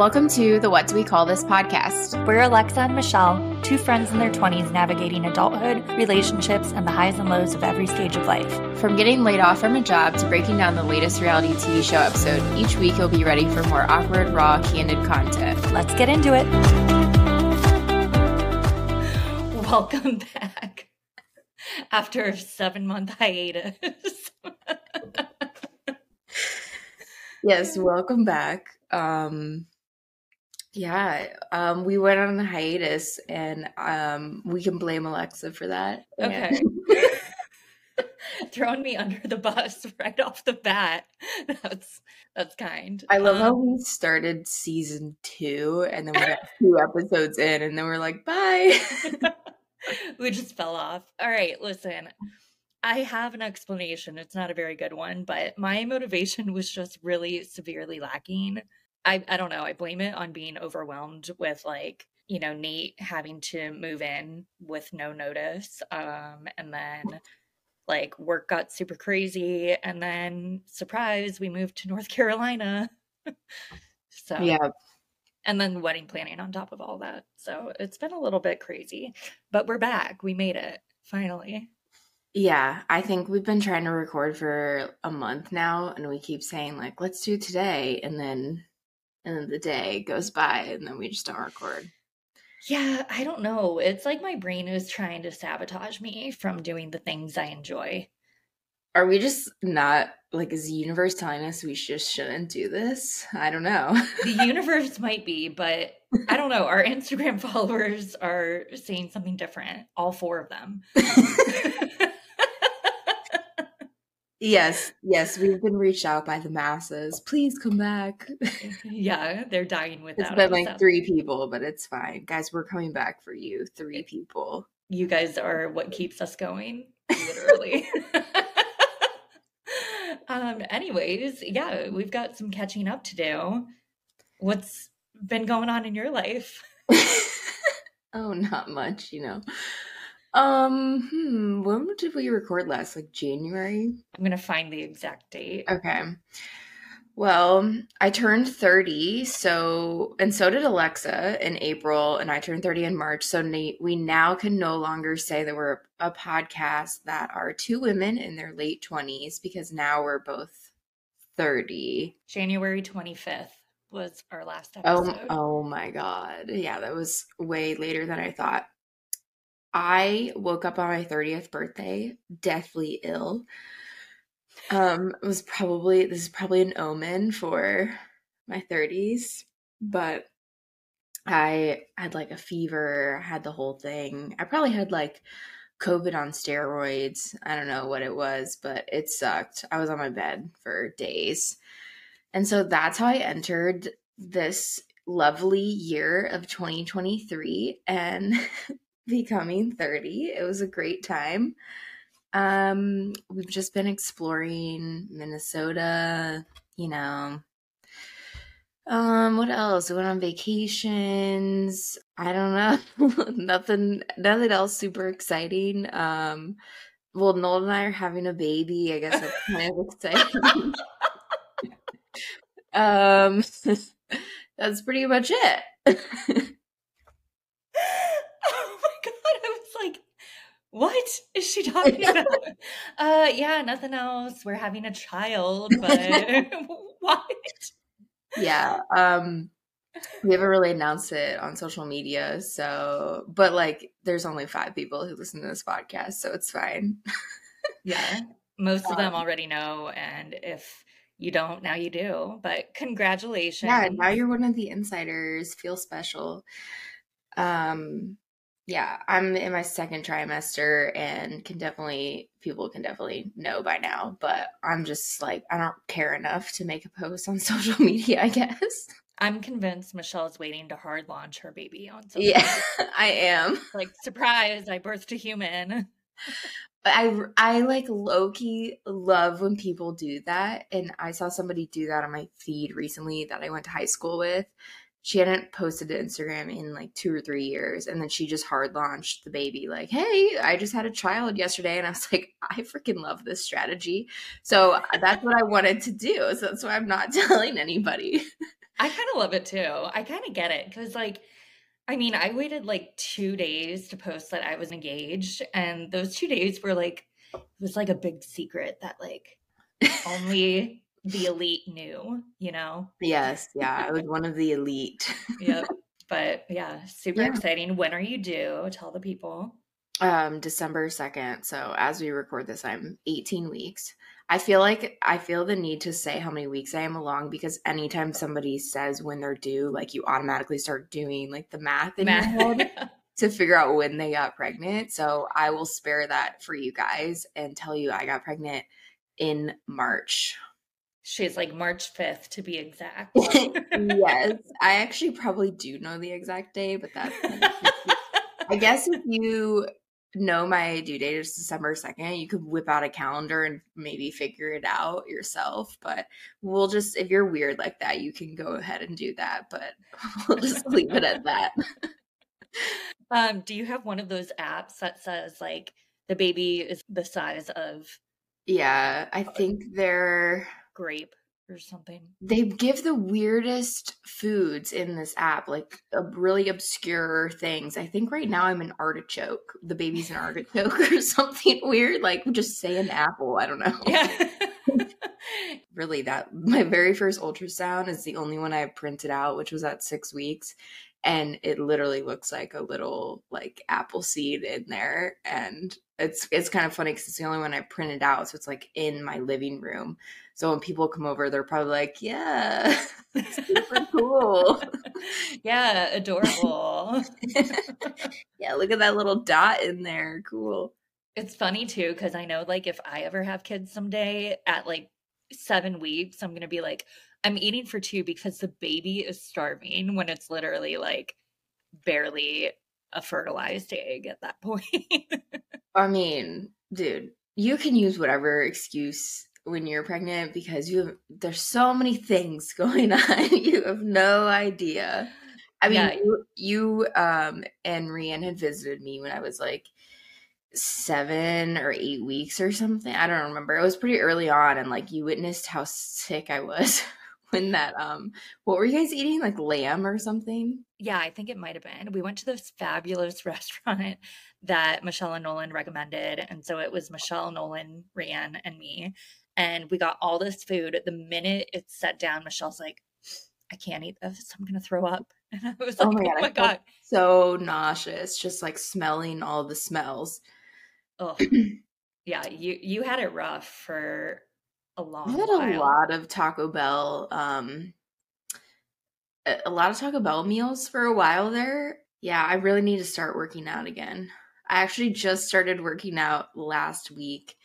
Welcome to the What Do We Call This podcast. We're Alexa and Michelle, two friends in their 20s navigating adulthood, relationships, and the highs and lows of every stage of life. From getting laid off from a job to breaking down the latest reality TV show episode, each week you'll be ready for more awkward, raw, candid content. Let's get into it. Welcome back after a seven month hiatus. yes, welcome back. Um, yeah, um, we went on a hiatus, and um, we can blame Alexa for that. Okay. Throwing me under the bus right off the bat. That's that's kind. I love um, how we started season two, and then we got two episodes in, and then we're like, bye. we just fell off. All right, listen. I have an explanation. It's not a very good one, but my motivation was just really severely lacking I I don't know. I blame it on being overwhelmed with like you know Nate having to move in with no notice, um, and then like work got super crazy, and then surprise, we moved to North Carolina. so yeah, and then wedding planning on top of all that. So it's been a little bit crazy, but we're back. We made it finally. Yeah, I think we've been trying to record for a month now, and we keep saying like, "Let's do today," and then and then the day goes mm-hmm. by and then we just don't record. Yeah, I don't know. It's like my brain is trying to sabotage me from doing the things I enjoy. Are we just not like is the universe telling us we just shouldn't do this? I don't know. the universe might be, but I don't know. Our Instagram followers are saying something different. All four of them. Yes, yes, we've been reached out by the masses. Please come back. yeah, they're dying without. Us. It's been like three people, but it's fine, guys. We're coming back for you. Three people. You guys are what keeps us going, literally. um. Anyways, yeah, we've got some catching up to do. What's been going on in your life? oh, not much, you know. Um, hmm, when did we record last? Like January? I'm gonna find the exact date. Okay. Well, I turned 30, so and so did Alexa in April, and I turned 30 in March. So we now can no longer say that we're a podcast that are two women in their late 20s because now we're both 30. January 25th was our last oh, episode. Oh, oh my god. Yeah, that was way later than I thought. I woke up on my 30th birthday deathly ill. Um, it was probably this is probably an omen for my 30s, but I had like a fever, had the whole thing. I probably had like COVID on steroids. I don't know what it was, but it sucked. I was on my bed for days. And so that's how I entered this lovely year of 2023 and becoming 30. It was a great time. Um, we've just been exploring Minnesota, you know. Um, what else? We went on vacations. I don't know. nothing nothing else super exciting. Um well Nolan and I are having a baby. I guess that's kind of exciting. um that's pretty much it. What is she talking about? uh, yeah, nothing else. We're having a child, but what? Yeah. Um, we haven't really announced it on social media, so but like, there's only five people who listen to this podcast, so it's fine. yeah, most of them um already know, and if you don't, now you do. But congratulations! Yeah, now you're one of the insiders. Feel special. Um, yeah, I'm in my second trimester and can definitely people can definitely know by now, but I'm just like I don't care enough to make a post on social media, I guess. I'm convinced Michelle is waiting to hard launch her baby on social Yeah, media. I am. Like surprise, I birthed a human. I I like low key love when people do that, and I saw somebody do that on my feed recently that I went to high school with, she hadn't posted to Instagram in like two or three years. And then she just hard launched the baby, like, hey, I just had a child yesterday. And I was like, I freaking love this strategy. So uh, that's what I wanted to do. So that's why I'm not telling anybody. I kind of love it too. I kind of get it because, like, I mean, I waited like two days to post that I was engaged, and those two days were like, it was like a big secret that like only the elite knew, you know? Yes, yeah, I was one of the elite. yep. But yeah, super yeah. exciting. When are you due? Tell the people. Um, December 2nd. So as we record this, I'm 18 weeks. I feel like I feel the need to say how many weeks I am along because anytime somebody says when they're due, like you automatically start doing like the math in math. your head to figure out when they got pregnant. So I will spare that for you guys and tell you I got pregnant in March. She's like March 5th to be exact. yes. I actually probably do know the exact day, but that's I guess if you know my due date is December 2nd, you could whip out a calendar and maybe figure it out yourself. But we'll just, if you're weird like that, you can go ahead and do that. But we'll just leave it at that. Um, do you have one of those apps that says like the baby is the size of? Yeah, I think they're grape or something. They give the weirdest foods in this app, like uh, really obscure things. I think right now I'm an artichoke. The baby's an artichoke or something weird. Like just say an apple. I don't know. Yeah. really, that my very first ultrasound is the only one I printed out, which was at six weeks and it literally looks like a little like apple seed in there and it's it's kind of funny because it's the only one I printed out, so it's like in my living room. So when people come over, they're probably like, "Yeah, it's super cool, yeah, adorable, yeah, look at that little dot in there, cool." It's funny too because I know like if I ever have kids someday at like seven weeks, I'm gonna be like, I'm eating for two because the baby is starving when it's literally like barely a fertilized egg at that point. I mean, dude, you can use whatever excuse when you're pregnant because you have, there's so many things going on. you have no idea. I mean, yeah. you, you um and Rian had visited me when I was like seven or eight weeks or something. I don't remember. It was pretty early on, and like you witnessed how sick I was when that um what were you guys eating? Like lamb or something? Yeah i think it might have been. We went to this fabulous restaurant that michelle and nolan recommended and so it was michelle nolan rian and me and we got all this food. The minute it's set down michelle's like i can't eat this. I'm gonna throw up. And i was oh like oh my god, oh my god. so nauseous just like smelling all the smells. Oh yeah you you had it rough for a long I had while. a lot of Taco Bell um a lot of Taco Bell meals for a while there. Yeah, I really need to start working out again. I actually just started working out last week.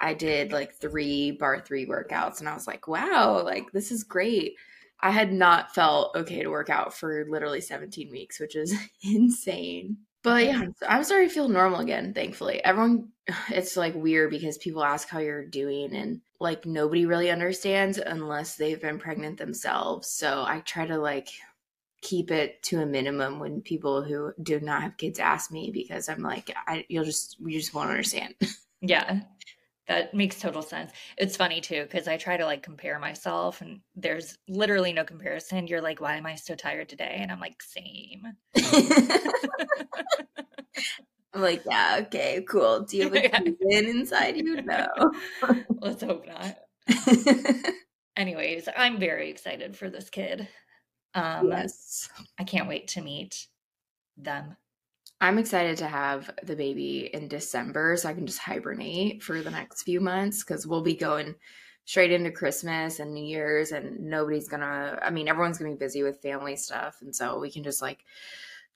I did like three bar three workouts and I was like, wow, like this is great. I had not felt okay to work out for literally 17 weeks, which is insane. But yeah, I'm starting to feel normal again, thankfully. Everyone, it's like weird because people ask how you're doing, and like nobody really understands unless they've been pregnant themselves. So I try to like keep it to a minimum when people who do not have kids ask me because I'm like, I, you'll just, you just won't understand. Yeah. That makes total sense. It's funny too because I try to like compare myself, and there's literally no comparison. You're like, "Why am I so tired today?" And I'm like, "Same." I'm like, "Yeah, okay, cool. Do you have a yeah. inside you? No. Let's hope not." Anyways, I'm very excited for this kid. Um, yes, I can't wait to meet them. I'm excited to have the baby in December so I can just hibernate for the next few months because we'll be going straight into Christmas and New Year's, and nobody's gonna, I mean, everyone's gonna be busy with family stuff. And so we can just like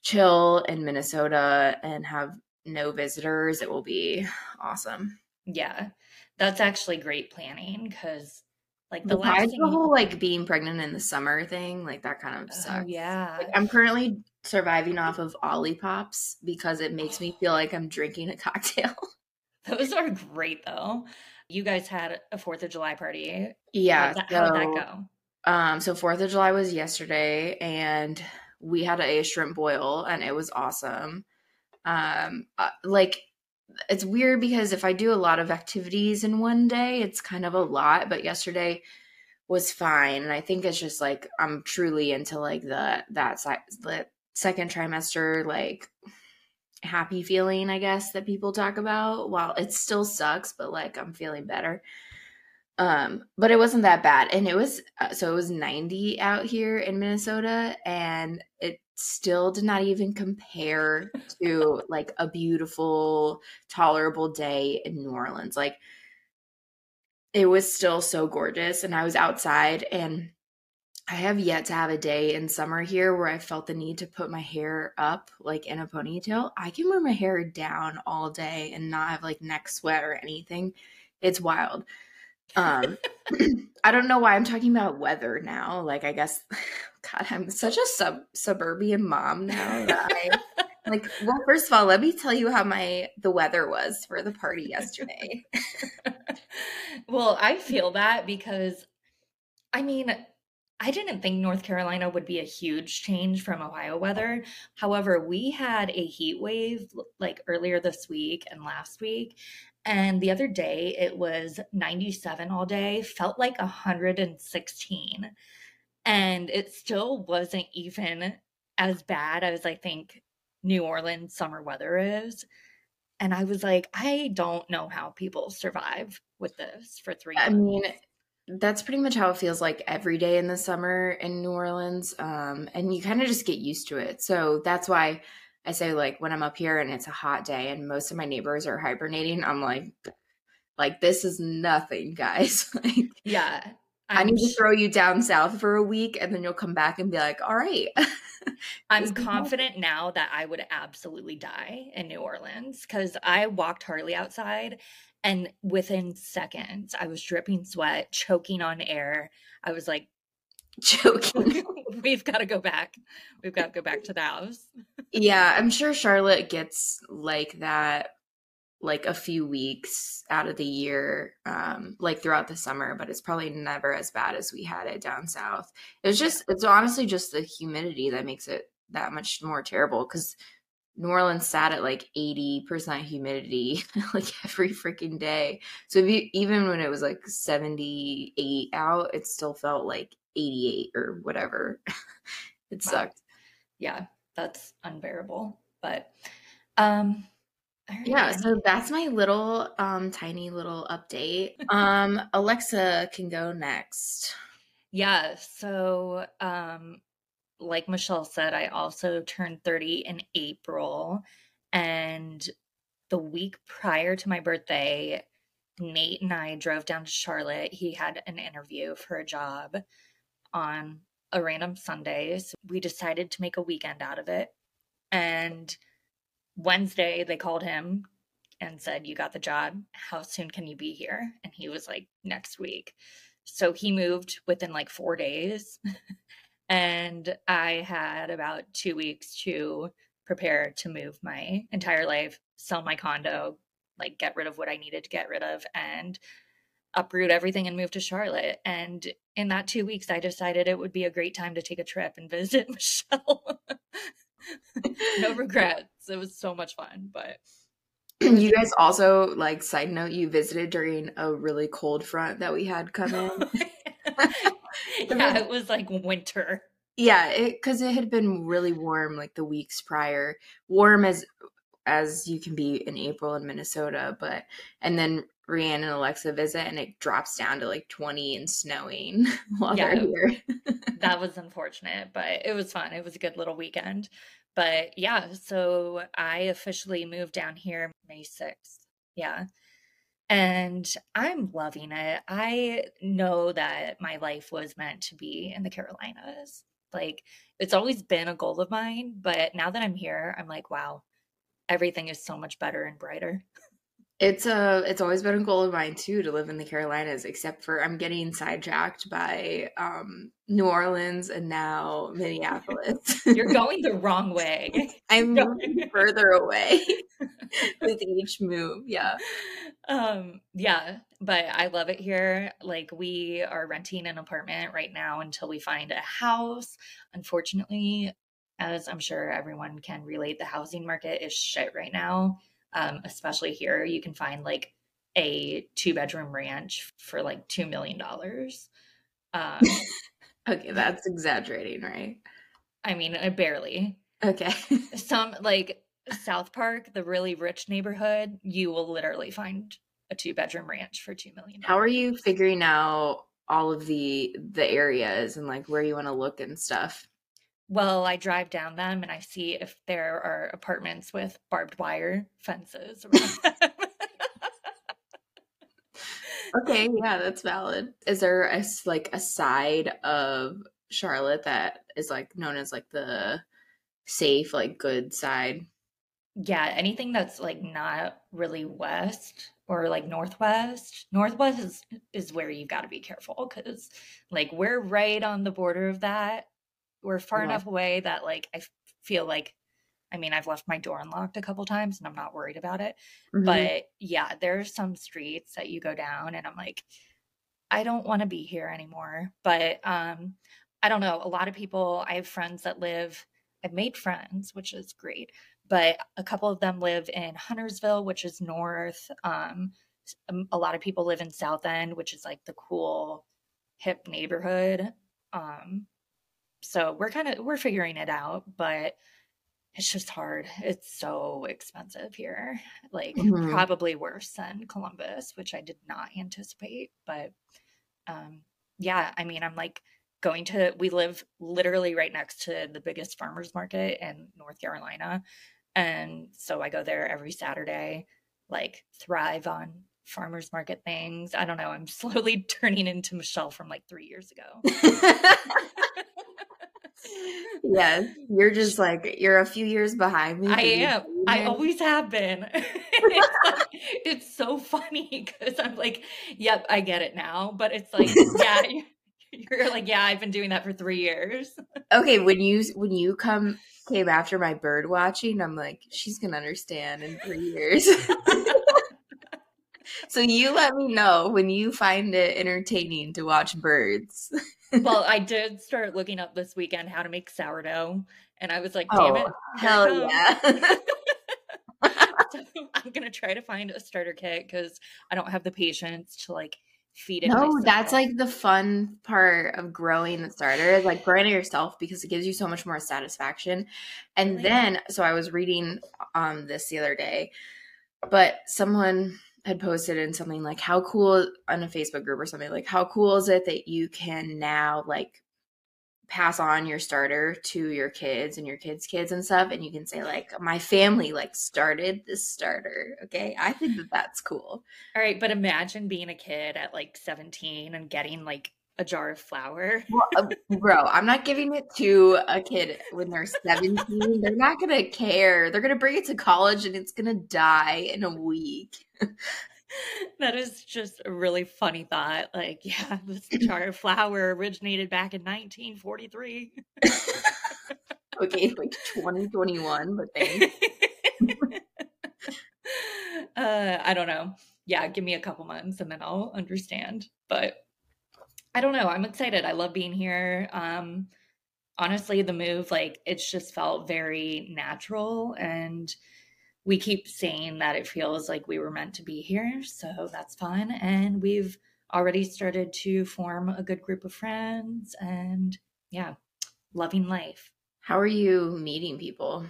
chill in Minnesota and have no visitors. It will be awesome. Yeah, that's actually great planning because like the last thing- the whole like being pregnant in the summer thing, like that kind of oh, sucks. Oh, yeah. Like, I'm currently surviving off of Olipops because it makes me feel like I'm drinking a cocktail. Those are great though. You guys had a Fourth of July party. Yeah. That, so, how'd that go? Um, so Fourth of July was yesterday, and we had a shrimp boil, and it was awesome. Um, uh, like it's weird because if I do a lot of activities in one day, it's kind of a lot. But yesterday was fine. And I think it's just like I'm truly into like the that side the second trimester like happy feeling, I guess, that people talk about. While it still sucks, but like I'm feeling better. Um, but it wasn't that bad. And it was uh, so it was 90 out here in Minnesota and it still did not even compare to like a beautiful, tolerable day in New Orleans. Like it was still so gorgeous and I was outside and I have yet to have a day in summer here where I felt the need to put my hair up like in a ponytail. I can wear my hair down all day and not have like neck sweat or anything. It's wild. Um I don't know why I'm talking about weather now. Like I guess god, I'm such a sub suburban mom now I like well first of all let me tell you how my the weather was for the party yesterday well i feel that because i mean i didn't think north carolina would be a huge change from ohio weather. However we had a heat wave like earlier this week and last week and the other day it was 97 all day felt like 116 and it still wasn't even as bad as i think New Orleans summer weather is. And I was like, I don't know how people survive with this for three I mean, that's pretty much how it feels like every day in the summer in New Orleans. Um, and you kind of just get used to it. So that's why I say, like, when I'm up here and it's a hot day and most of my neighbors are hibernating, I'm like, like this is nothing, guys. like, yeah. I'm i need to throw you down south for a week and then you'll come back and be like, all right. I'm confident now that I would absolutely die in New Orleans because I walked Harley outside and within seconds I was dripping sweat, choking on air. I was like, choking. We've got to go back. We've got to go back to the house. yeah, I'm sure Charlotte gets like that like a few weeks out of the year um like throughout the summer but it's probably never as bad as we had it down south it was just it's honestly just the humidity that makes it that much more terrible because new orleans sat at like 80% humidity like every freaking day so you, even when it was like 78 out it still felt like 88 or whatever it sucked yeah that's unbearable but um. Yeah, so that's my little um tiny little update. Um Alexa can go next. Yeah, so um like Michelle said, I also turned 30 in April and the week prior to my birthday, Nate and I drove down to Charlotte. He had an interview for a job on a random Sunday. So we decided to make a weekend out of it. And Wednesday, they called him and said, You got the job. How soon can you be here? And he was like, Next week. So he moved within like four days. and I had about two weeks to prepare to move my entire life, sell my condo, like get rid of what I needed to get rid of, and uproot everything and move to Charlotte. And in that two weeks, I decided it would be a great time to take a trip and visit Michelle. no regrets. It was so much fun, but you guys also like side note you visited during a really cold front that we had come in. yeah, it was like winter. Yeah, because it, it had been really warm like the weeks prior. Warm as as you can be in April in Minnesota, but and then Rhiannon and Alexa visit and it drops down to like 20 and snowing while yeah, they're here. that was unfortunate, but it was fun. It was a good little weekend. But yeah, so I officially moved down here May 6th. Yeah. And I'm loving it. I know that my life was meant to be in the Carolinas. Like it's always been a goal of mine, but now that I'm here, I'm like, wow, everything is so much better and brighter. It's a it's always been a goal of mine too to live in the Carolinas, except for I'm getting sidetracked by um, New Orleans and now Minneapolis. You're going the wrong way. I'm moving further away with each move. Yeah. Um, yeah, but I love it here. Like we are renting an apartment right now until we find a house. Unfortunately, as I'm sure everyone can relate, the housing market is shit right now um, especially here, you can find like a two bedroom ranch for like $2 million. Um, okay, that's exaggerating, right? I mean, uh, barely. Okay. Some like South Park, the really rich neighborhood, you will literally find a two bedroom ranch for two million. How are you figuring out all of the the areas and like where you want to look and stuff? Well, I drive down them and I see if there are apartments with barbed wire fences. okay, yeah, that's valid. Is there a like a side of Charlotte that is like known as like the safe, like good side? Yeah, anything that's like not really west or like northwest. Northwest is is where you've got to be careful cuz like we're right on the border of that. We're far enough away that like I feel like I mean, I've left my door unlocked a couple times and I'm not worried about it. Mm-hmm. But yeah, there's some streets that you go down and I'm like, I don't want to be here anymore. But um, I don't know. A lot of people, I have friends that live, I've made friends, which is great. But a couple of them live in Huntersville, which is north. Um, a lot of people live in South End, which is like the cool, hip neighborhood. Um, so we're kind of we're figuring it out, but it's just hard. It's so expensive here. Like mm-hmm. probably worse than Columbus, which I did not anticipate. But um yeah, I mean, I'm like going to we live literally right next to the biggest farmers market in North Carolina. And so I go there every Saturday, like thrive on farmers market things. I don't know. I'm slowly turning into Michelle from like three years ago. yes, you're just like you're a few years behind me. I am. I always have been. it's, like, it's so funny because I'm like, yep, I get it now. But it's like, yeah, you're like, yeah, I've been doing that for three years. okay, when you when you come came after my bird watching, I'm like, she's gonna understand in three years. So you let me know when you find it entertaining to watch birds well, I did start looking up this weekend how to make sourdough, and I was like, "Damn oh, it, hell yeah!" so I'm gonna try to find a starter kit because I don't have the patience to like feed it. No, myself. that's like the fun part of growing the starter is like growing it yourself because it gives you so much more satisfaction. And really? then, so I was reading um this the other day, but someone had posted in something like how cool on a Facebook group or something like how cool is it that you can now like pass on your starter to your kids and your kids kids and stuff? And you can say like my family like started this starter okay? I think that that's cool. All right but imagine being a kid at like 17 and getting like a jar of flour. well, uh, bro, I'm not giving it to a kid when they're 17. they're not going to care. They're going to bring it to college and it's going to die in a week. that is just a really funny thought. Like, yeah, this jar of flour originated back in 1943. okay, like 2021, but thanks. uh, I don't know. Yeah, give me a couple months and then I'll understand. But I don't know. I'm excited. I love being here. Um, honestly, the move, like, it's just felt very natural. And we keep saying that it feels like we were meant to be here. So that's fun. And we've already started to form a good group of friends and, yeah, loving life. How are you meeting people?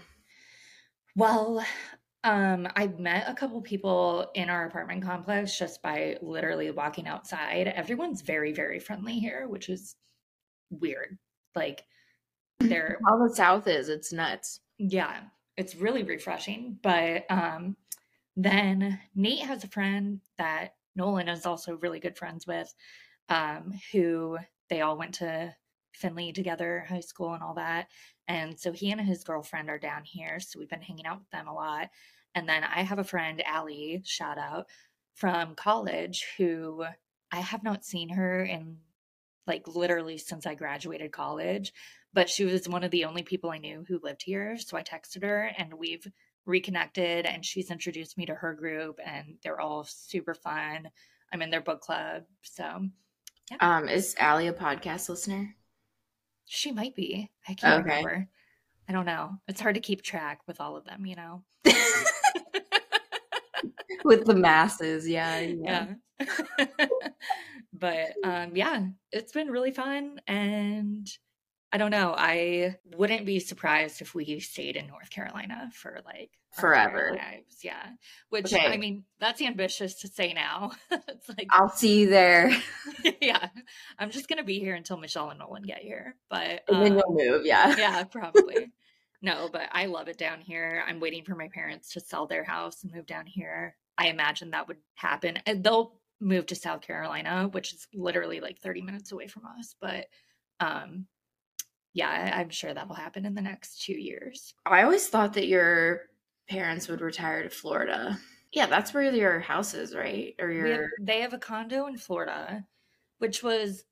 Well, um, I've met a couple people in our apartment complex just by literally walking outside. Everyone's very, very friendly here, which is weird. Like they're how the South is, it's nuts. Yeah, it's really refreshing. But um, then Nate has a friend that Nolan is also really good friends with, um, who they all went to Findlay together, high school and all that. And so he and his girlfriend are down here. So we've been hanging out with them a lot. And then I have a friend, Allie, shout out, from college who I have not seen her in like literally since I graduated college, but she was one of the only people I knew who lived here. So I texted her and we've reconnected and she's introduced me to her group and they're all super fun. I'm in their book club. So yeah. Um, is Allie a podcast listener? She might be. I can't okay. remember. I don't know. It's hard to keep track with all of them, you know. with the masses, yeah, yeah. yeah. But um, yeah, it's been really fun. And I don't know. I wouldn't be surprised if we stayed in North Carolina for like forever. Lives. Yeah. Which okay. I mean, that's ambitious to say now. it's like I'll see you there. yeah. I'm just gonna be here until Michelle and Nolan get here. But and then um, you'll move, yeah. Yeah, probably. no, but I love it down here. I'm waiting for my parents to sell their house and move down here. I imagine that would happen. And they'll move to South Carolina, which is literally like 30 minutes away from us. But um yeah, I'm sure that will happen in the next two years. Oh, I always thought that your parents would retire to Florida. Yeah, that's where your house is, right? Or your have, they have a condo in Florida, which was.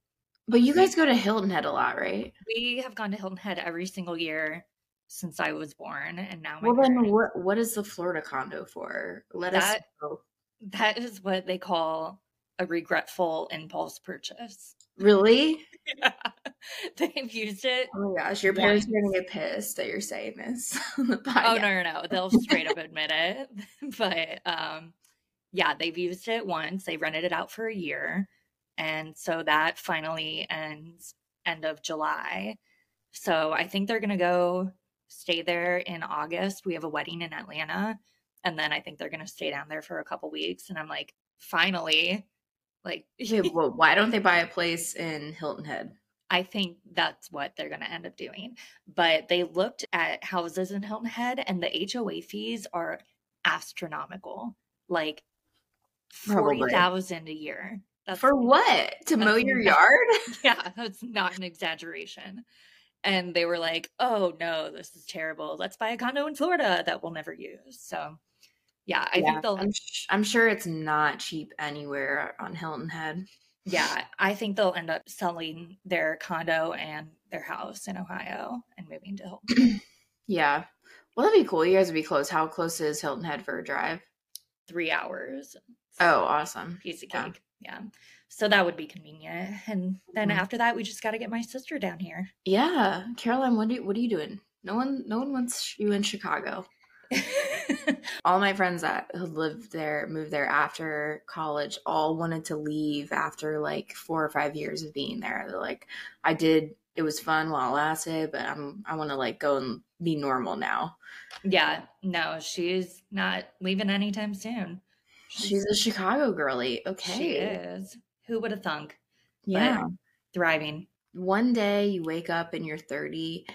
But you guys go to Hilton Head a lot, right? We have gone to Hilton Head every single year since I was born, and now. well, parents... then what? What is the Florida condo for? Let that, us know. That is what they call a regretful impulse purchase. Really? Yeah. They've used it. Oh my gosh, your parents once. are gonna get pissed that you're saying this. oh no, no, no. They'll straight up admit it. But um yeah, they've used it once. They rented it out for a year. And so that finally ends end of July. So I think they're gonna go stay there in August. We have a wedding in Atlanta. And then I think they're gonna stay down there for a couple weeks. And I'm like, finally, like, well, why don't they buy a place in Hilton Head? I think that's what they're going to end up doing. But they looked at houses in Hilton Head, and the HOA fees are astronomical, like forty thousand a year. That's, For what? To mow your not, yard? Yeah, that's not an exaggeration. And they were like, "Oh no, this is terrible. Let's buy a condo in Florida that we'll never use." So yeah, I yeah, think they'll. I'm, I'm sure it's not cheap anywhere on Hilton Head. Yeah, I think they'll end up selling their condo and their house in Ohio and moving to Hilton. yeah. Well, that'd be cool. You guys would be close. How close is Hilton Head for a drive? Three hours. Oh, awesome. Piece of cake. Yeah. yeah. So that would be convenient. And then mm-hmm. after that, we just got to get my sister down here. Yeah. Caroline, what, do you, what are you doing? No one, no one wants you in Chicago. all my friends that lived there, moved there after college, all wanted to leave after like four or five years of being there. They're like, I did, it was fun while it lasted, but I'm, I want to like go and be normal now. Yeah, no, she's not leaving anytime soon. She's, she's a Chicago girly. Okay. She is. Who would have thunk? Yeah. But thriving one day you wake up and you're 30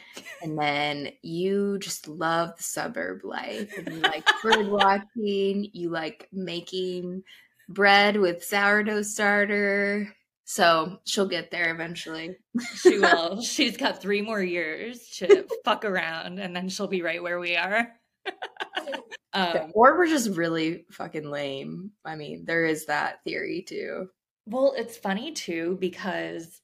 and then you just love the suburb life and you like bird watching you like making bread with sourdough starter. So she'll get there eventually. She will. She's got three more years to fuck around and then she'll be right where we are. Um, or we're just really fucking lame. I mean there is that theory too. Well it's funny too because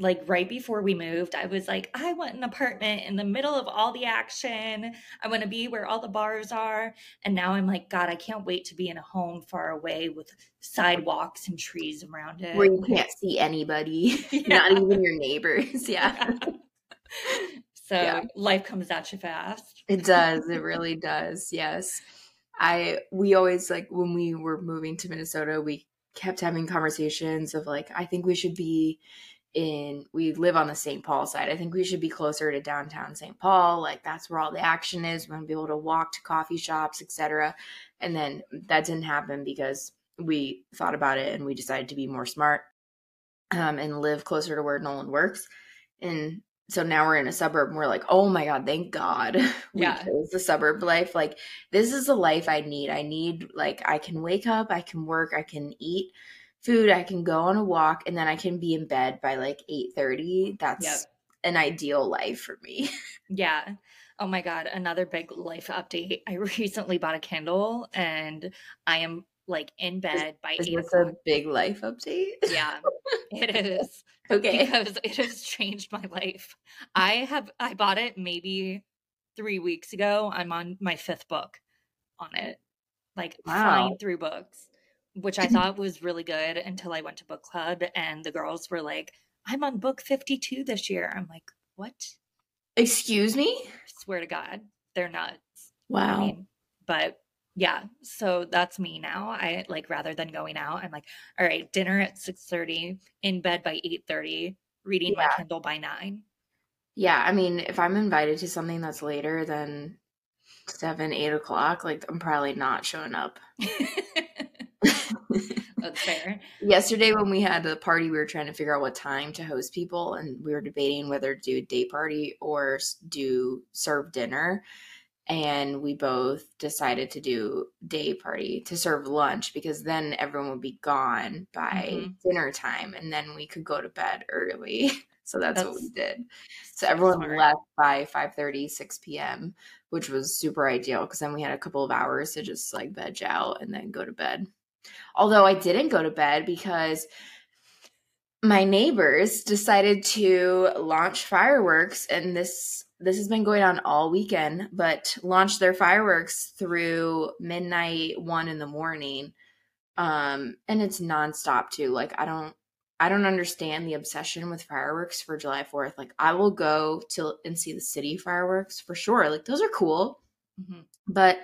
like right before we moved, I was like, I want an apartment in the middle of all the action. I want to be where all the bars are. And now I'm like, God, I can't wait to be in a home far away with sidewalks and trees around it. Where you can't see anybody, yeah. not even your neighbors. Yeah. so yeah. life comes at you fast. It does. It really does. Yes. I, we always like when we were moving to Minnesota, we kept having conversations of like, I think we should be in we live on the St. Paul side. I think we should be closer to downtown St. Paul. Like that's where all the action is. We want to be able to walk to coffee shops, etc. And then that didn't happen because we thought about it and we decided to be more smart um, and live closer to where Nolan works. And so now we're in a suburb and we're like, oh my God, thank God we yeah. chose the suburb life. Like, this is the life I need. I need, like, I can wake up, I can work, I can eat food i can go on a walk and then i can be in bed by like 8.30 that's yep. an ideal life for me. Yeah. Oh my god another big life update. I recently bought a kindle and i am like in bed by is, 8 is a big life update? Yeah it is. Okay. Because it has changed my life. I have i bought it maybe three weeks ago. I'm on my fifth book on it. Like wow. flying through books which I thought was really good until I went to book club and the girls were like, I'm on book 52 this year. I'm like, what? Excuse me? I swear to God, they're nuts. Wow. I mean, but Yeah, so that's me now. I like rather than going out, I'm like, all right, dinner at 6:30, in bed by 8:30, reading my Kindle by 9. Yeah, I mean, if I'm invited to something that's later than seven, eight o'clock, like I'm probably not showing up. That's fair. Yesterday, when we had the party, we were trying to figure out what time to host people, and we were debating whether to do a day party or do serve dinner. And we both decided to do day party to serve lunch because then everyone would be gone by Mhm. dinner time, and then we could go to bed early. So that's, what we did. So everyone smart. left by 5 6 p.m., which was super ideal because then we had a couple of hours to just like veg out and then go to bed. Although I didn't go to bed because my neighbors decided to launch fireworks and this this has been going on all weekend but launched their fireworks through midnight one in the morning um and it's nonstop too like i don't i don't understand the obsession with fireworks for july 4th like i will go to and see the city fireworks for sure like those are cool Mhm. but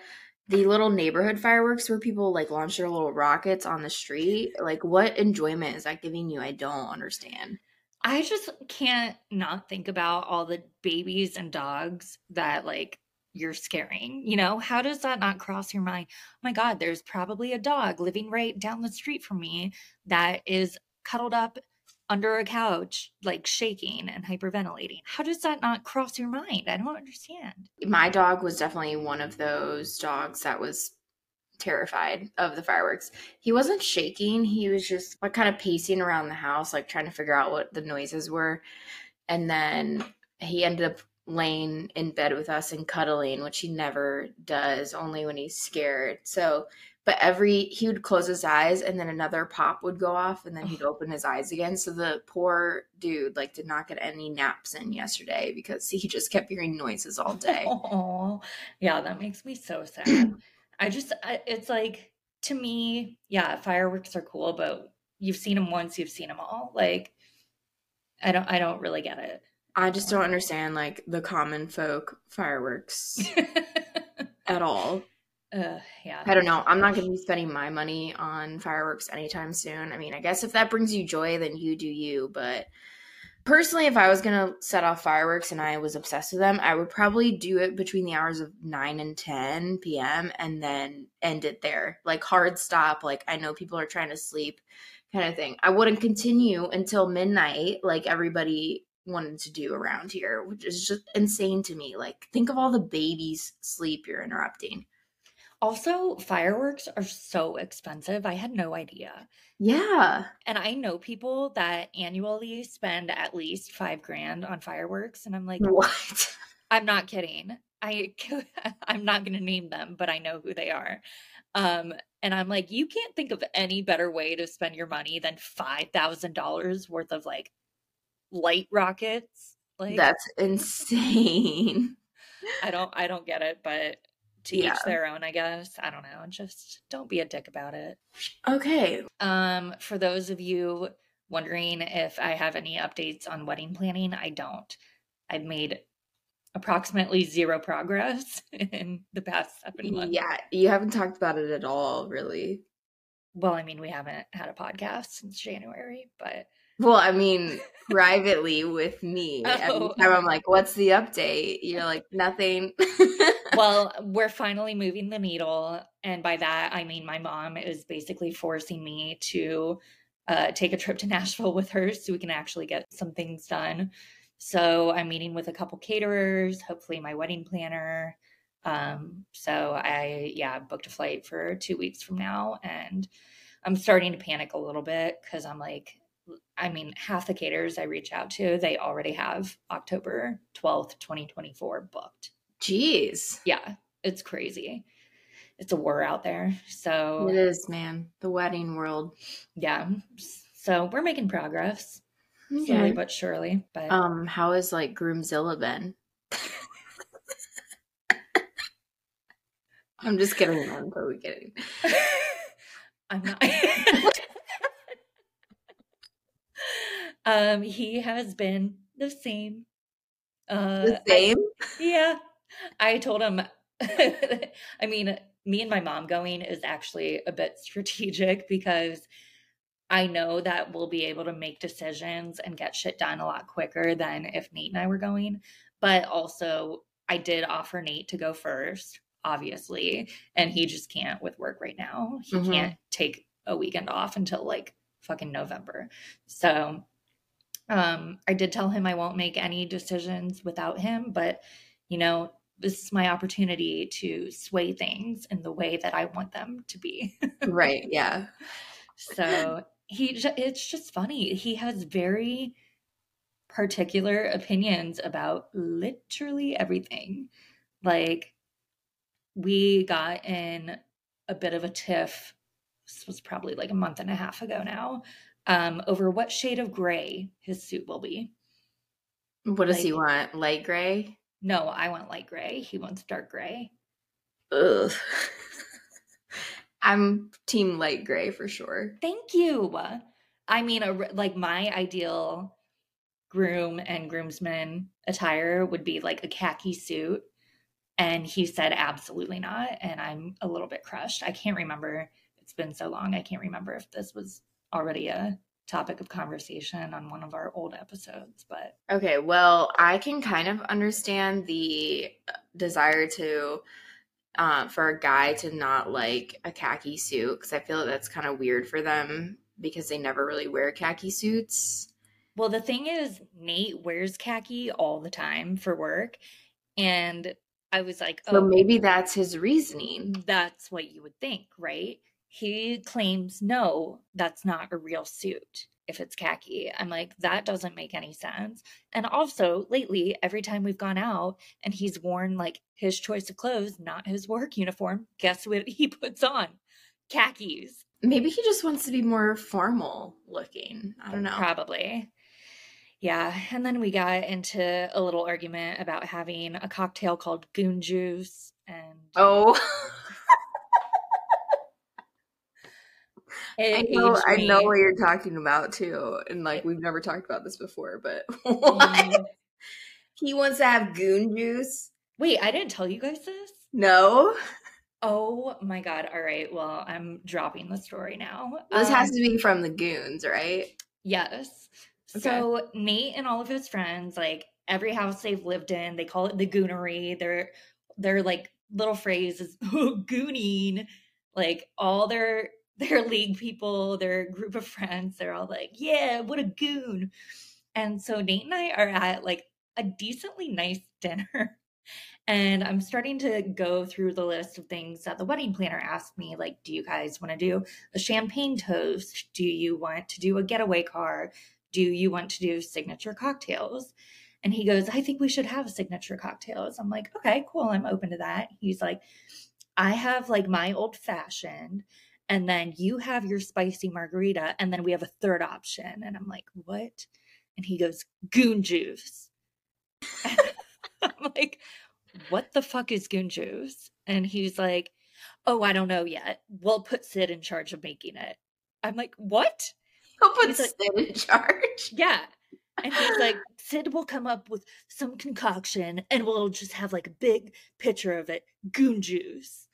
the little neighborhood fireworks where people like launch their little rockets on the street, like what enjoyment is that giving you? I don't understand. I just can't not think about all the babies and dogs that like you're scaring. You know, how does that not cross your mind? Oh my God, there's probably a dog living right down the street from me that is cuddled up under a couch, like shaking and hyperventilating. How does that not cross your mind? I don't understand. My dog was definitely one of those dogs that was terrified of the fireworks. He wasn't shaking, he was just like kind of pacing around the house, like trying to figure out what the noises were. And then he ended up laying in bed with us and cuddling, which he never does, only when he's scared. So, but every he would close his eyes and then another pop would go off and then he'd open his eyes again. So the poor dude like did not get any naps in yesterday because he just kept hearing noises all day. Oh, yeah, that makes me so sad. I just, I, it's like, to me, yeah, fireworks are cool, but you've seen them once, you've seen them all. Like, I don't, I don't really get it. I just don't understand like the common folk fireworks at all. Uh, yeah. I don't know. I'm not going to be spending my money on fireworks anytime soon. I mean, I guess if that brings you joy, then you do you. But personally, if I was going to set off fireworks and I was obsessed with them, I would probably do it between the hours of 9 and 10 p.m. and then end it there. Like hard stop. Like I know people are trying to sleep kind of thing. I wouldn't continue until midnight like everybody wanted to do around here, which is just insane to me. Like think of all the babies' sleep you're interrupting. Also, fireworks are so expensive. I had no idea. Yeah. And I know people that annually spend at least five grand on fireworks. And I'm like, What? I'm not kidding. I I'm not going to name them, but I know who they are. Um, and I'm like, you can't think of any better way to spend your money than five thousand dollars worth of like light rockets. Like That's insane. I don't I don't get it, but to Yeah. each their own, I guess. I don't know. Just don't be a dick about it. Okay. Um, for those of you wondering if I have any updates on wedding planning, I don't. I've made approximately zero progress in the past seven months. Yeah, you haven't talked about it at all, really. Well, I mean, we haven't had a podcast since January, but Well, I mean, privately with me. Every Oh. time I'm like, what's the update? You're like, nothing. well, we're finally moving the needle. And by that, I mean my mom is basically forcing me to uh, take a trip to Nashville with her so we can actually get some things done. So I'm meeting with a couple caterers, hopefully my wedding planner. Um, so I, yeah, booked a flight for two weeks from now. And I'm starting to panic a little bit because I'm like, I mean, half the caterers I reach out to, they already have October 12th, 2024 booked Jeez. yeah, it's crazy. It's a war out there. So, it is, man. The wedding world. yeah. So, we're making progress slowly but surely. But Um, how has like Groomzilla been? I'm just kidding. I'm totally kidding. I'm not. um, he has been the same. Uh, The I- same? yeah. I told him, I mean, me and my mom going is actually a bit strategic because I know that we'll be able to make decisions and get shit done a lot quicker than if Nate and I were going. But also, I did offer Nate to go first, obviously, and he just can't with work right now. He mm-hmm. can't take a weekend off until like fucking November. So, um, I did tell him I won't make any decisions without him, but you know, this is my opportunity to sway things in the way that I want them to be. right. Yeah. So he, it's just funny. He has very particular opinions about literally everything. Like, we got in a bit of a tiff. This was probably like a month and a half ago now, um, over what shade of gray his suit will be. What does like, he want? Light gray? No, I want light gray. He wants dark gray. Ugh. I'm team light gray for sure. Thank you. I mean, a, like my ideal groom and groomsman attire would be like a khaki suit. And he said, absolutely not. And I'm a little bit crushed. I can't remember. It's been so long. I can't remember if this was already a topic of conversation on one of our old episodes but okay well i can kind of understand the uh, desire to uh, for a guy to not like a khaki suit because i feel like that's kind of weird for them because they never really wear khaki suits. Well the thing is nate wears khaki all the time for work and i was like oh. so maybe that's his reasoning. That's what you would think right he claims, no, that's not a real suit if it's khaki. I'm like, that doesn't make any sense. And also, lately, every time we've gone out and he's worn like his choice of clothes, not his work uniform, guess what he puts on? Khakis. Maybe he just wants to be more formal looking. I don't know. Probably. Yeah. And then we got into a little argument about having a cocktail called goon juice. And oh, I know, I know what you're talking about too, and like we've never talked about this before, but what? Mm. He wants to have goon juice. Wait, I didn't tell you guys this. No. Oh my god! All right, well, I'm dropping the story now. This um, has to be from the goons, right? Yes. Okay. So Nate and all of his friends, like every house they've lived in, they call it the goonery. Their their like little phrase is oh, gooning. Like all their their league people, their group of friends, they're all like, yeah, what a goon. And so Nate and I are at like a decently nice dinner. And I'm starting to go through the list of things that the wedding planner asked me. Like, do you guys want to do a champagne toast? Do you want to do a getaway car? Do you want to do signature cocktails? And he goes, I think we should have signature cocktails. I'm like, okay, cool. I'm open to that. He's like, I have like my old fashioned and then you have your spicy margarita and then we have a third option. And i'm like what? And he goes goon juice. I'm like what the fuck is goon juice? And he's like oh i don't know yet. We'll put sid in charge of making it. I'm like what? He'll put sid like, in charge. Yeah. And he's like sid will come up with some concoction and we'll just have like a big picture of it. Goon juice.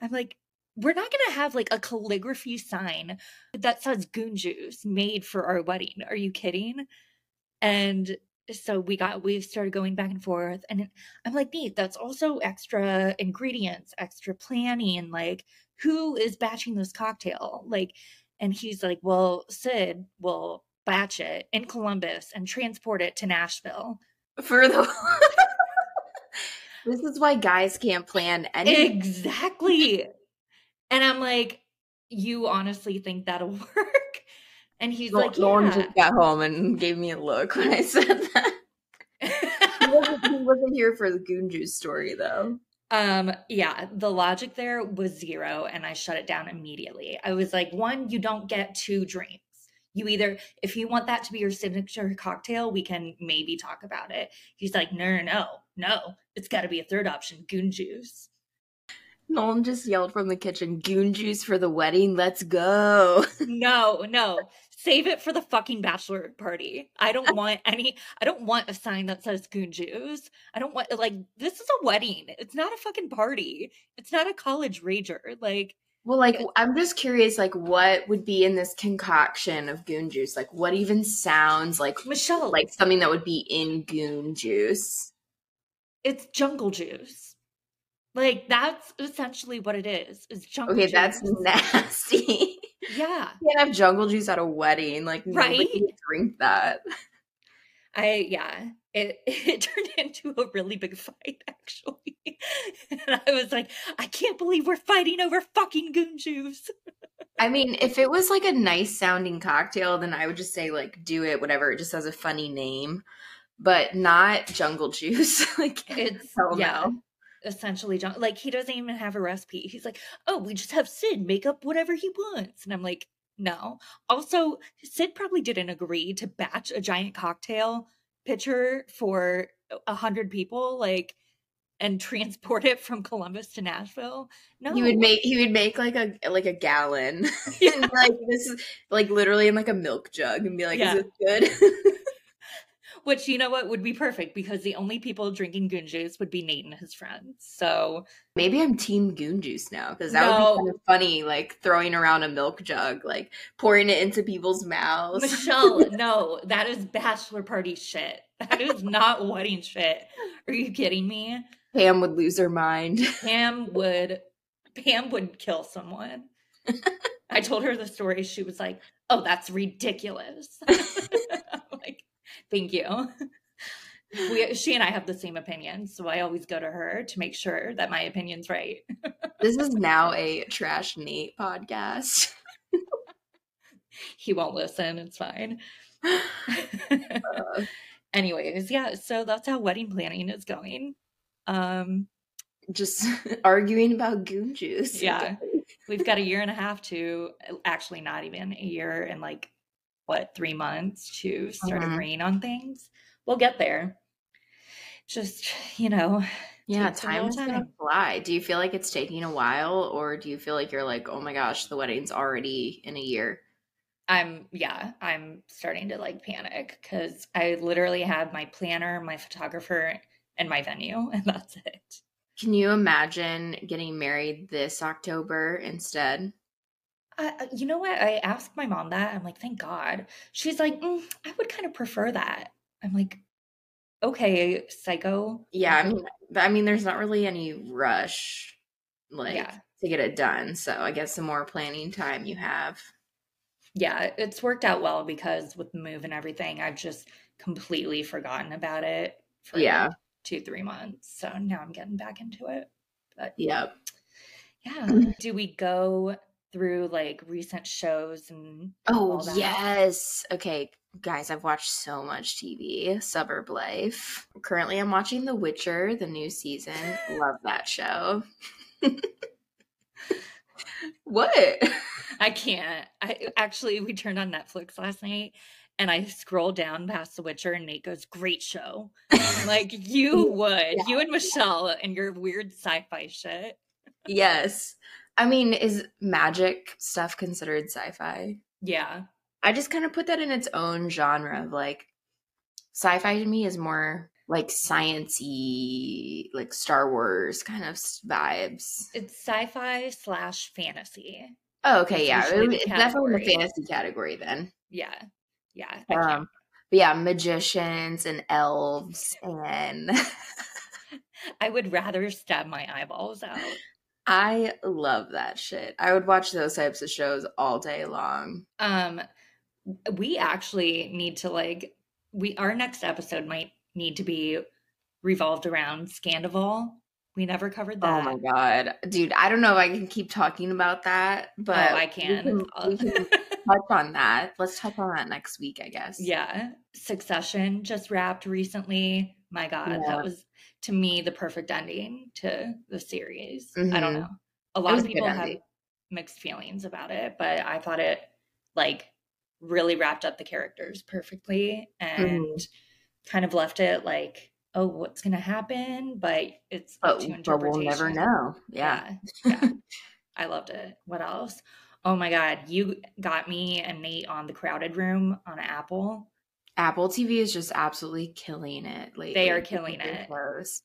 I'm like we're not going to have like a calligraphy sign that says goon juice made for our wedding. Are you kidding? And so we got we started going back and forth and i'm like neat that's also extra ingredients extra planning like who is batching this cocktail like and he's like well sid will batch it in columbus and transport it to nashville for the this is why guys can't plan anything exactly and I'm like, you honestly think that'll work? And he's like, yeah. Lauren just got home and gave me a look when I said that. he, wasn't, he wasn't here for the goon juice story though. Um, yeah, the logic there was zero, and I shut it down immediately. I was like, one, you don't get two drinks. You either, if you want that to be your signature cocktail, we can maybe talk about it. He's like, no, no, no, no, it's got to be a third option, goon juice. Nolan just yelled from the kitchen, goon juice for the wedding. Let's go. no, no. Save it for the fucking bachelor party. I don't want any. I don't want a sign that says "goon juice." I don't want like this is a wedding. It's not a fucking party. It's not a college rager. Like, well, like I'm just curious, like what would be in this concoction of goon juice? Like, what even sounds like Michelle? like something that would be in goon juice? It's jungle juice. Like that's essentially what it is. Is jungle juice. Okay, juice. that's nasty. yeah. You can't have jungle juice at a wedding. Like, nobody Right? would drink that. I yeah. It it turned into a really big fight actually. and I was like, I can't believe we're fighting over fucking goon juice. I mean, if it was like a nice sounding cocktail, then I would just say like do it, whatever. It just has a funny name, but not jungle juice. like It's yeah. no. Essentially, John, like he doesn't even have a recipe. He's like, "Oh, we just have Sid make up whatever he wants," and I'm like, "No." Also, Sid probably didn't agree to batch a giant cocktail pitcher for a hundred people, like, and transport it from Columbus to Nashville. No, He would make he would make like a like a gallon, Yeah. and like this is like literally in like a milk jug, and be like, Yeah. "Is this good?" which you know what would be perfect because the only people drinking goon juice would be Nate and his friends. So Maybe I'm team goon juice now because that No. would be kind of funny, like throwing around a milk jug, like pouring it into people's mouths. Michelle, no, that is bachelor party shit. That is not wedding shit. Are you kidding me? Pam would lose her mind. Pam would Pam would kill someone. I told her the story. She was like, "Oh, that's ridiculous." Thank you. We, she and I have the same opinion, so I always go to her to make sure that my opinion's right. this is now a trash Nate podcast. He won't listen. It's fine. Uh, Anyways, yeah, so that's how wedding planning is going. Um, just arguing about goon juice. Yeah. we've got a year and a half to actually not even a year and like what three months to start Mhm. agreeing on things. We'll get there. Just you know, Yeah, little time's gonna fly. Do you feel like it's taking a while, or do you feel like you're like, oh my gosh, the wedding's already in a year? I'm yeah, I'm starting to like panic because I literally have my planner, my photographer, and my venue, and that's it. Can you imagine getting married this October instead? I, I- you know what? I asked my mom that. I'm like, thank God. She's like, "Mm, I would kind of prefer that. I'm like, okay, psycho. Yeah, I mean, I mean, there's not really any rush, like Yeah. to get it done. So I guess the more planning time you have, Yeah, it's worked out well because with the move and everything, I've just completely forgotten about it for Yeah. like two, three months. So now I'm getting back into it. But yeah. yeah, do we go through like recent shows and Oh yes. Okay, guys, I've watched so much TV. Suburb Life. Currently, I'm watching The Witcher, the new season. Love that show. what? I can't. I actually we turned on Netflix last night and I scrolled down past The Witcher and Nate goes, Great show. Like, you would. You and Michelle and your weird sci-fi shit. Yes. I mean, is magic stuff considered sci-fi? Yeah. I just kind of put that in its own genre of like sci-fi to me is more like sciency, like Star Wars kind of vibes. It's sci-fi slash fantasy. Oh, okay, That's yeah, usually it- the it's definitely in the fantasy category then. Yeah. Yeah. Um, but yeah, magicians and elves, and I would rather stab my eyeballs out. I love that shit. I would watch those types of shows all day long. Um we actually need to like we our next episode might need to be revolved around Scandoval. We never covered that. Oh my god, dude! I don't know if I can keep talking about that, but oh, I we can. we can touch on that. Let's touch on that next week, I guess. yeah. Succession just wrapped recently. My God, Yeah. that was to me the perfect ending to the series. I Mhm. don't know. A lot of people have mixed feelings about it, but I thought it like really wrapped up the characters perfectly and Mhm. kind of left it like, oh, what's gonna happen? But it's up but, to but we'll never know. Yeah. Yeah. yeah. I loved it. What else? Oh my god, you got me and Nate on the crowded room on Apple. Apple TV is just absolutely killing it lately. They are killing it. Shows.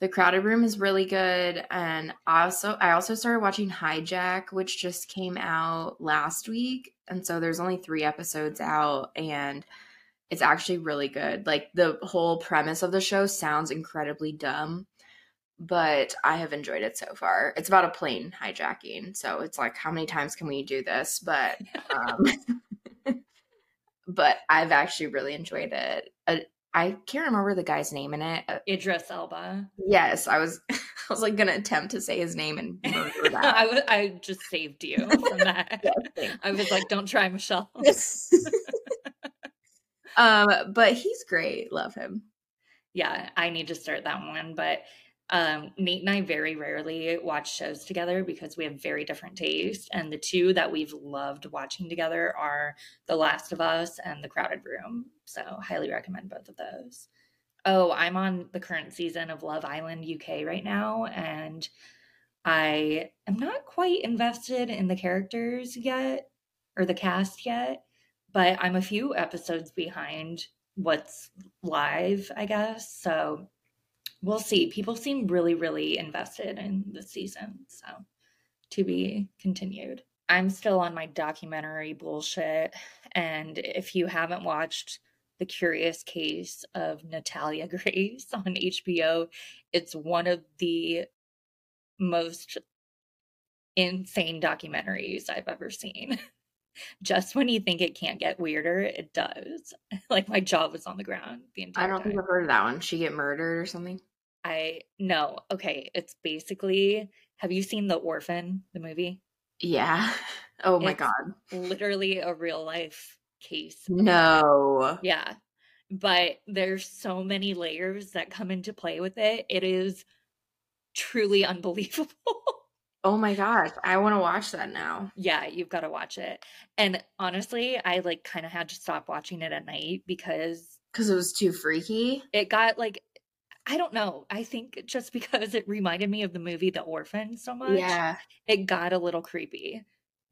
The Crowded Room is really good, and also I also started watching Hijack, which just came out last week, and so there's only three episodes out, and it's actually really good. Like the whole premise of the show sounds incredibly dumb, but I have enjoyed it so far. It's about a plane hijacking, so it's like how many times can we do this? But um, but I've actually really enjoyed it. Uh, I can't remember the guy's name in it. Uh, Idris Elba. Yes, I was. I was like gonna attempt to say his name and murder that. I, w- I just saved you from that. Yes, I was like, don't try Michelle. um, but he's great. Love him. Yeah, I need to start that one. But um, Nate and I very rarely watch shows together because we have very different tastes. And the two that we've loved watching together are The Last of Us and The Crowded Room. So, highly recommend both of those. Oh, I'm on the current season of Love Island UK right now. And I am not quite invested in the characters yet or the cast yet, but I'm a few episodes behind what's live, I guess. So, we'll see. People seem really, really invested in the season. So to be continued. I'm still on my documentary bullshit. And if you haven't watched The Curious Case of Natalia Grace on HBO, it's one of the most insane documentaries I've ever seen. Just when you think it can't get weirder, it does. like my jaw was on the ground the entire time. I don't time. think I've heard of that one. She get murdered or something. I no. Okay, it's basically have you seen The Orphan, the movie? Yeah. Oh my It's god. Literally a real life case. No. Yeah. But there's so many layers that come into play with it. It is truly unbelievable. Oh my gosh. I want to watch that now. yeah, you've got to watch it. And honestly, I like kind of had to stop watching it at night because Because it was too freaky. it got like I don't know. I think just because it reminded me of the movie The Orphan so much. Yeah. it got a little creepy.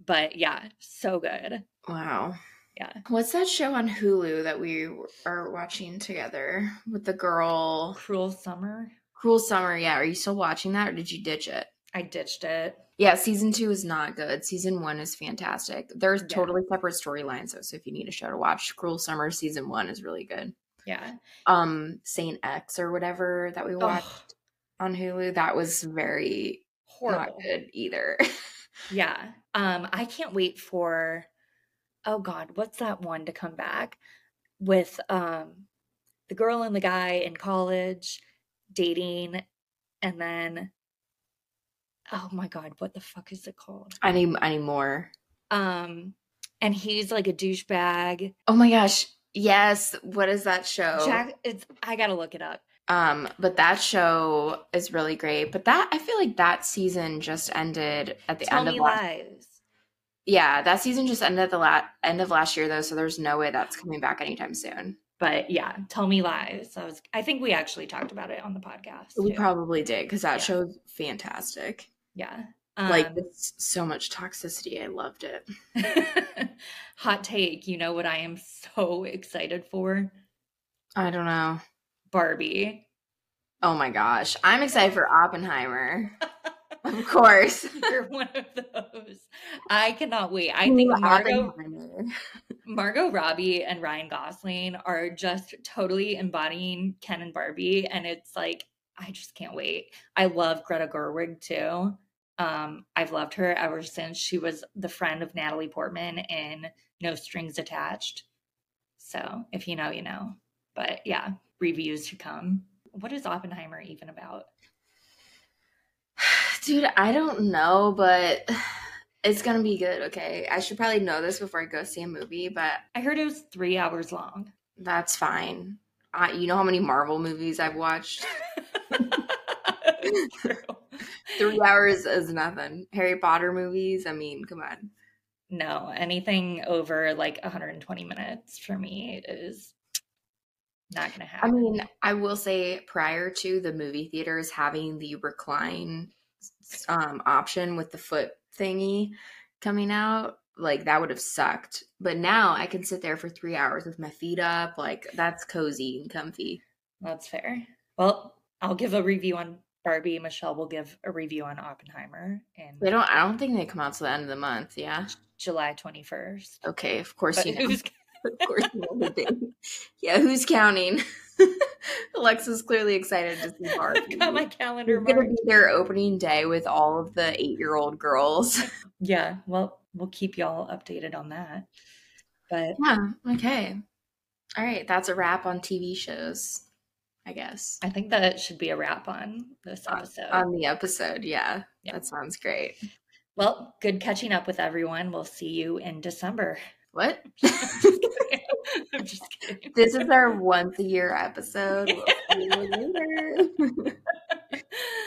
But yeah, so good. Wow. Yeah. What's that show on Hulu that we are watching together with the girl? Cruel Summer. Cruel Summer. Yeah. Are you still watching that or did you ditch it? I ditched it. Yeah, season two is not good. Season one is fantastic. There's Yeah. totally separate storylines though. So if you need a show to watch, Cruel Summer season one is really good. Yeah. Um, Saint X or whatever that we watched Ugh, on Hulu, that was very horrible. not good either. Yeah. Um, I can't wait for oh god, what's that one to come back with um the girl and the guy in college dating and then oh my god, what the fuck is it called? I need I need more. Um and he's like a douchebag. Oh my gosh. Yes. What is that show? Jack it's I gotta look it up. Um, but that show is really great. But that I feel like that season just ended at the Tell end of last. lies. Yeah, that season just ended at the la- end of last year though, so there's no way that's coming back anytime soon. But yeah, tell me lies. I was I think we actually talked about it on the podcast. We too. probably did because that Yeah. show's fantastic. yeah. Like Um, it's so much toxicity. I loved it. hot take, you know what I am so excited for? I don't know. Barbie. Oh my gosh, I'm excited for Oppenheimer. Of course. You're one of those. I cannot wait. I think Margot Robbie and Ryan Gosling are just totally embodying Ken and Barbie and it's like I just can't wait. I love Greta Gerwig too. Um I've loved her ever since she was the friend of Natalie Portman in No Strings Attached. So, if you know, you know. But yeah, reviews to come. What is Oppenheimer even about? Dude, I don't know, but it's gonna be good. Okay, I should probably know this before I go see a movie, but I heard it was 3 hours long. that's fine. I, you know how many Marvel movies I've watched? True. Three hours is nothing. Harry Potter movies. I mean, come on. No, anything over like 120 minutes for me is not going to happen. I mean, I will say prior to the movie theaters having the recline um, option with the foot thingy, coming out, like that would have sucked. But now I can sit there for three hours with my feet up. Like that's cozy and comfy. That's fair. Well, I'll give a review on Barbie. Michelle will give a review on Oppenheimer. And They don't. I don't think they come out till the end of the month. Yeah. July 21st. Okay. Of course But you know. who's of course you know. Yeah. Who's counting? Alexa's clearly excited to see Barbie. got my calendar It's gonna be their opening day with all of the eight-year-old girls. Yeah, well, we'll keep y'all updated on that. But Yeah. Okay. All right. That's a wrap on TV shows. I guess I think that should be a wrap on this episode. on the episode. Yeah. Yeah. That sounds great. well, good catching up with everyone. We'll see you in December. What? I'm just kidding. I'm just kidding. this is our once a year episode. We'll see you later.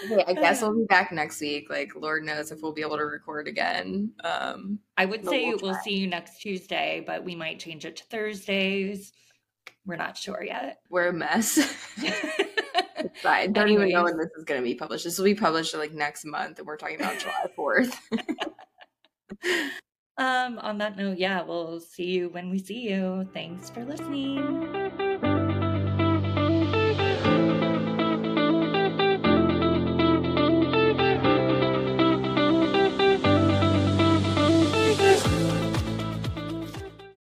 okay, I guess we'll be back next week. Like, Lord knows if we'll be able to record again. Um, I would say we'll we'll see you next Tuesday, but we might change it to Thursdays. We're not sure yet. we're a mess. it's fine. Don't even know when this is going to be published. This will be published like next month, and we're talking about July fourth. um, on that note, yeah, we'll see you when we see you. Thanks for listening.